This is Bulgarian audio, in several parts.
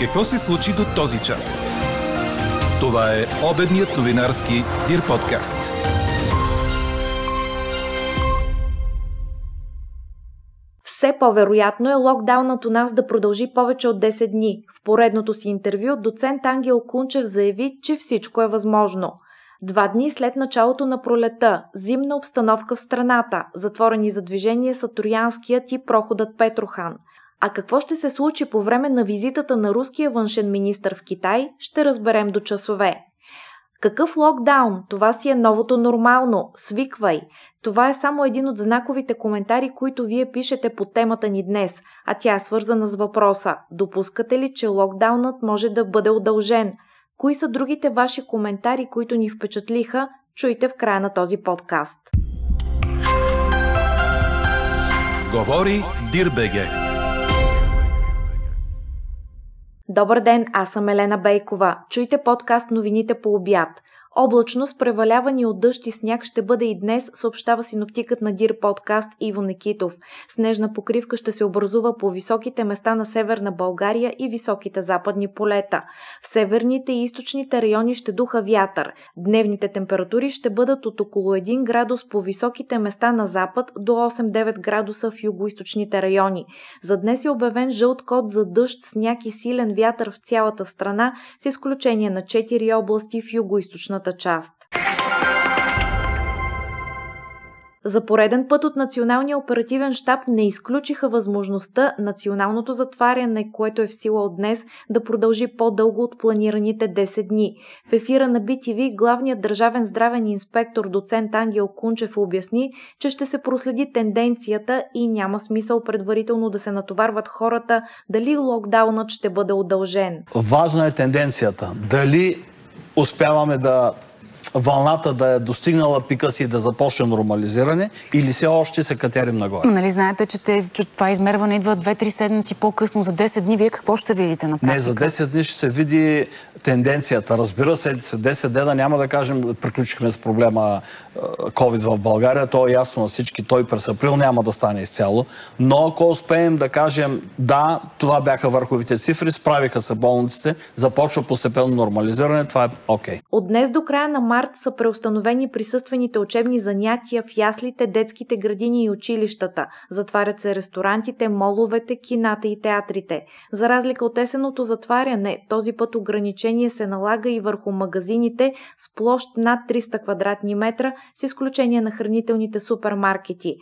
Какво се случи до този час? Това е обедният новинарски Дир подкаст. Все по-вероятно е локдаунът у нас да продължи повече от 10 дни. В поредното си интервю доцент Ангел Кунчев заяви, че всичко е възможно – Два дни след началото на пролета, зимна обстановка в страната, затворени за движение са Троянският и проходът Петрохан. А какво ще се случи по време на визитата на руския външен министр в Китай, ще разберем до часове. Какъв локдаун? Това си е новото нормално. Свиквай. Това е само един от знаковите коментари, които вие пишете по темата ни днес, а тя е свързана с въпроса. Допускате ли, че локдаунът може да бъде удължен? Кои са другите ваши коментари, които ни впечатлиха? Чуйте в края на този подкаст. Говори Дирбеге. Добър ден, аз съм Елена Бейкова. Чуйте подкаст новините по обяд – Облачно с превалявани от дъжд и сняг ще бъде и днес, съобщава синоптикът на Дир подкаст Иво Некитов. Снежна покривка ще се образува по високите места на северна България и високите западни полета. В северните и източните райони ще духа вятър. Дневните температури ще бъдат от около 1 градус по високите места на запад до 8-9 градуса в югоисточните райони. За днес е обявен жълт код за дъжд, сняг и силен вятър в цялата страна, с изключение на 4 области в югоисточната част. За пореден път от Националния оперативен штаб не изключиха възможността националното затваряне, което е в сила от днес, да продължи по-дълго от планираните 10 дни. В ефира на BTV главният държавен здравен инспектор доцент Ангел Кунчев обясни, че ще се проследи тенденцията и няма смисъл предварително да се натоварват хората дали локдаунът ще бъде удължен. Важна е тенденцията. Дали успяваме да вълната да е достигнала пика си и да започне нормализиране или все още се катерим нагоре? Нали знаете, че, тези, че това измерване идва 2-3 седмици по-късно. За 10 дни вие какво ще видите на практика? Не, за 10 дни ще се види тенденцията. Разбира се, 10 дена няма да кажем, приключихме с проблема COVID в България. То е ясно на всички. Той през април няма да стане изцяло. Но ако успеем да кажем, да, това бяха върховите цифри, справиха се болниците, започва постепенно нормализиране, това е окей. Okay. От днес до края на март са преустановени присъствените учебни занятия в яслите, детските градини и училищата. Затварят се ресторантите, моловете, кината и театрите. За разлика от есеното затваряне, този път ограничение се налага и върху магазините с площ над 300 квадратни метра, с изключение на хранителните супермаркети.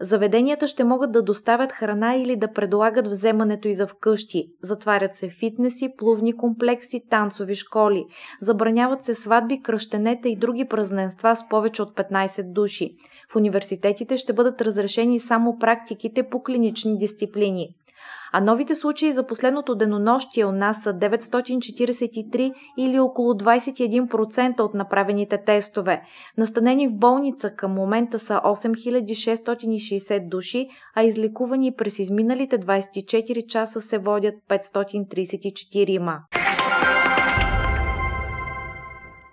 Заведенията ще могат да доставят храна или да предлагат вземането и за вкъщи. Затварят се фитнеси, плувни комплекси, танцови школи. Забраняват се сватби, кръщенета и други празненства с повече от 15 души. В университетите ще бъдат разрешени само практиките по клинични дисциплини а новите случаи за последното денонощие у нас са 943 или около 21% от направените тестове. Настанени в болница към момента са 8660 души, а излекувани през изминалите 24 часа се водят 534.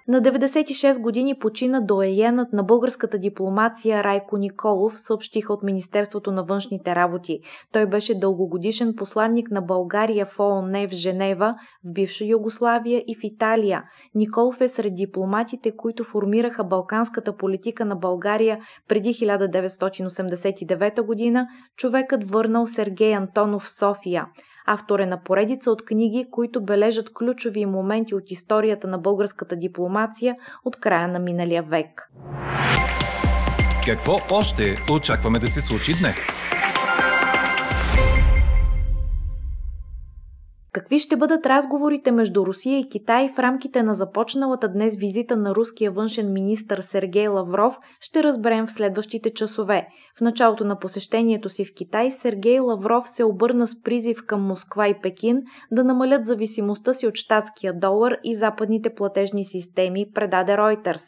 На 96 години почина доеенът на българската дипломация Райко Николов, съобщиха от Министерството на външните работи. Той беше дългогодишен посланник на България в ООН в Женева, в бивша Югославия и в Италия. Николов е сред дипломатите, които формираха балканската политика на България преди 1989 година, човекът върнал Сергей Антонов в София. Автор е на поредица от книги, които бележат ключови моменти от историята на българската дипломация от края на миналия век. Какво още очакваме да се случи днес? Какви ще бъдат разговорите между Русия и Китай в рамките на започналата днес визита на руския външен министр Сергей Лавров, ще разберем в следващите часове. В началото на посещението си в Китай Сергей Лавров се обърна с призив към Москва и Пекин да намалят зависимостта си от щатския долар и западните платежни системи, предаде Reuters.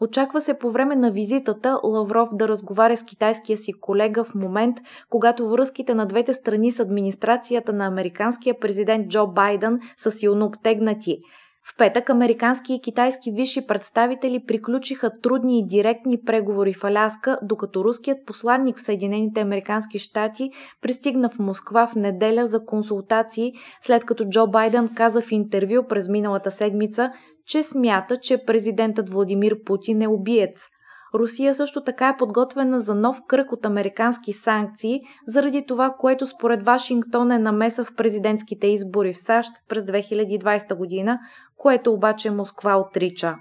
Очаква се по време на визитата Лавров да разговаря с китайския си колега в момент, когато връзките на двете страни с администрацията на американския президент Джо Байден са силно обтегнати. В петък американски и китайски висши представители приключиха трудни и директни преговори в Аляска, докато руският посланник в Съединените американски щати пристигна в Москва в неделя за консултации, след като Джо Байден каза в интервю през миналата седмица, че смята, че президентът Владимир Путин е убиец – Русия също така е подготвена за нов кръг от американски санкции, заради това, което според Вашингтон е намеса в президентските избори в САЩ през 2020 година, което обаче Москва отрича.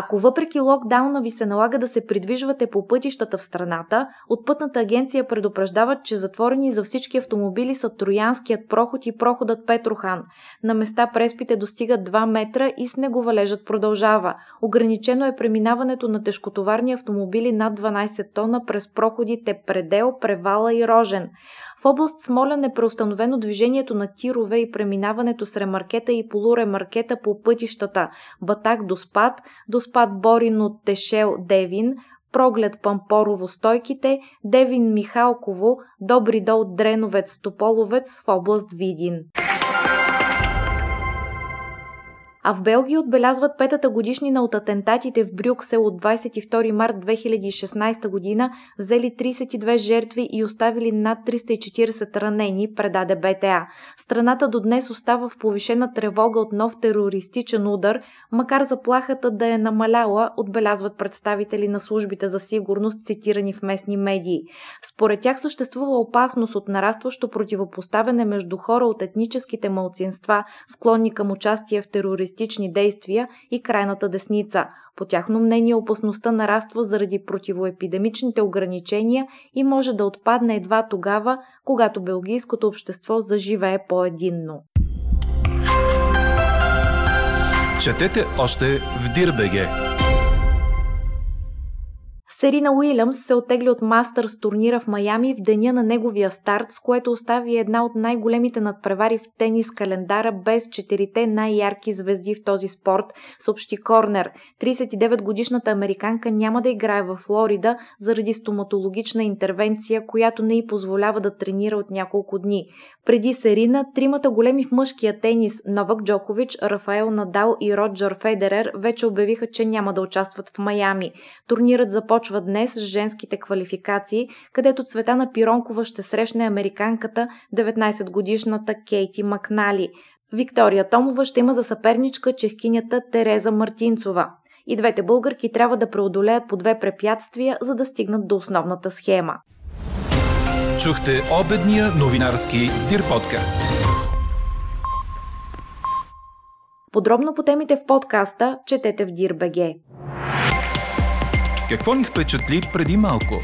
Ако въпреки локдауна ви се налага да се придвижвате по пътищата в страната, от пътната агенция предупреждават, че затворени за всички автомобили са Троянският проход и проходът Петрохан. На места преспите достигат 2 метра и снеговалежът продължава. Ограничено е преминаването на тежкотоварни автомобили над 12 тона през проходите Предел, Превала и Рожен. В област Смолян е преустановено движението на тирове и преминаването с ремаркета и полуремаркета по пътищата Батак до Спад, до Спад Борино Тешел Девин, Проглед Пампорово Стойките, Девин Михалково, Добри дол Дреновец Тополовец в област Видин. А в Белгия отбелязват петата годишнина от атентатите в Брюксел от 22 март 2016 година, взели 32 жертви и оставили над 340 ранени, предаде БТА. Страната до днес остава в повишена тревога от нов терористичен удар, макар заплахата да е намаляла, отбелязват представители на службите за сигурност, цитирани в местни медии. Според тях съществува опасност от нарастващо противопоставяне между хора от етническите малцинства, склонни към участие в терористични терористични действия и крайната десница. По тяхно мнение опасността нараства заради противоепидемичните ограничения и може да отпадне едва тогава, когато белгийското общество заживее по-единно. Четете още в Дирбеге! Серина Уилямс се отегли от Мастърс турнира в Майами в деня на неговия старт, с което остави една от най-големите надпревари в тенис календара без четирите най-ярки звезди в този спорт, съобщи Корнер. 39-годишната американка няма да играе в Флорида заради стоматологична интервенция, която не й позволява да тренира от няколко дни. Преди Серина, тримата големи в мъжкия тенис Новак Джокович, Рафаел Надал и Роджер Федерер вече обявиха, че няма да участват в Майами. Турнирът започва днес с женските квалификации, където Цветана Пиронкова ще срещне американката 19-годишната Кейти Макнали. Виктория Томова ще има за съперничка чехкинята Тереза Мартинцова. И двете българки трябва да преодолеят по две препятствия, за да стигнат до основната схема. Чухте обедния новинарски Дир подкаст. Подробно по темите в подкаста четете в Дир.бг. Какво ни впечатли преди малко?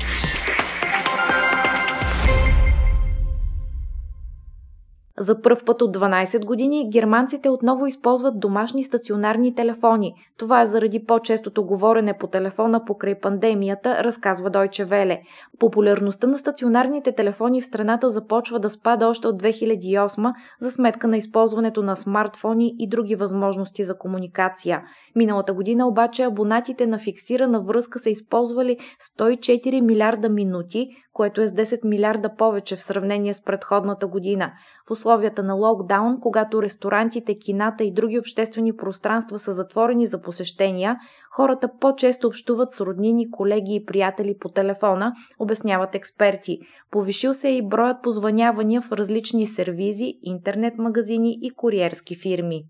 За първ път от 12 години германците отново използват домашни стационарни телефони. Това е заради по-честото говорене по телефона покрай пандемията, разказва Дойче Веле. Популярността на стационарните телефони в страната започва да спада още от 2008 за сметка на използването на смартфони и други възможности за комуникация. Миналата година обаче абонатите на фиксирана връзка са използвали 104 милиарда минути, което е с 10 милиарда повече в сравнение с предходната година. В условията на локдаун, когато ресторантите, кината и други обществени пространства са затворени за посещения, хората по-често общуват с роднини, колеги и приятели по телефона, обясняват експерти. Повишил се е и броят позванявания в различни сервизи, интернет магазини и куриерски фирми.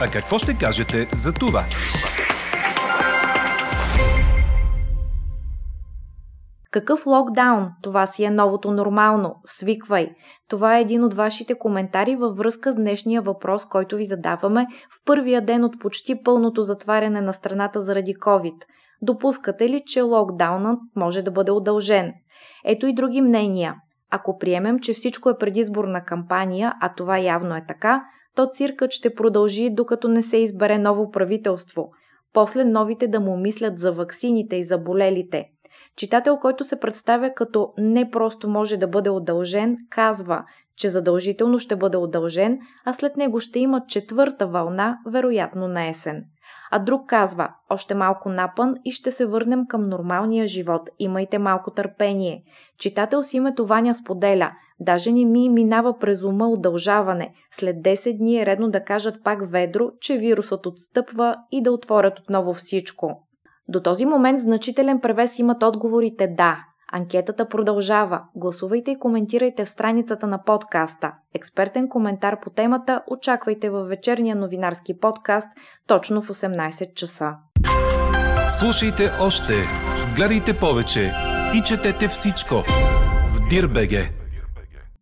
А какво ще кажете за това? Какъв локдаун? Това си е новото нормално. Свиквай. Това е един от вашите коментари във връзка с днешния въпрос, който ви задаваме в първия ден от почти пълното затваряне на страната заради COVID. Допускате ли, че локдаунът може да бъде удължен? Ето и други мнения. Ако приемем, че всичко е предизборна кампания, а това явно е така, то циркът ще продължи докато не се избере ново правителство. После новите да му мислят за ваксините и за болелите. Читател, който се представя като не просто може да бъде удължен, казва, че задължително ще бъде удължен, а след него ще има четвърта вълна, вероятно на есен. А друг казва, още малко напън и ще се върнем към нормалния живот. Имайте малко търпение. Читател с името Ваня споделя, даже не ми минава през ума удължаване. След 10 дни е редно да кажат пак ведро, че вирусът отстъпва и да отворят отново всичко. До този момент значителен превес имат отговорите да, Анкетата продължава. Гласувайте и коментирайте в страницата на подкаста. Експертен коментар по темата очаквайте във вечерния новинарски подкаст точно в 18 часа. Слушайте още, гледайте повече и четете всичко в Дирбеге.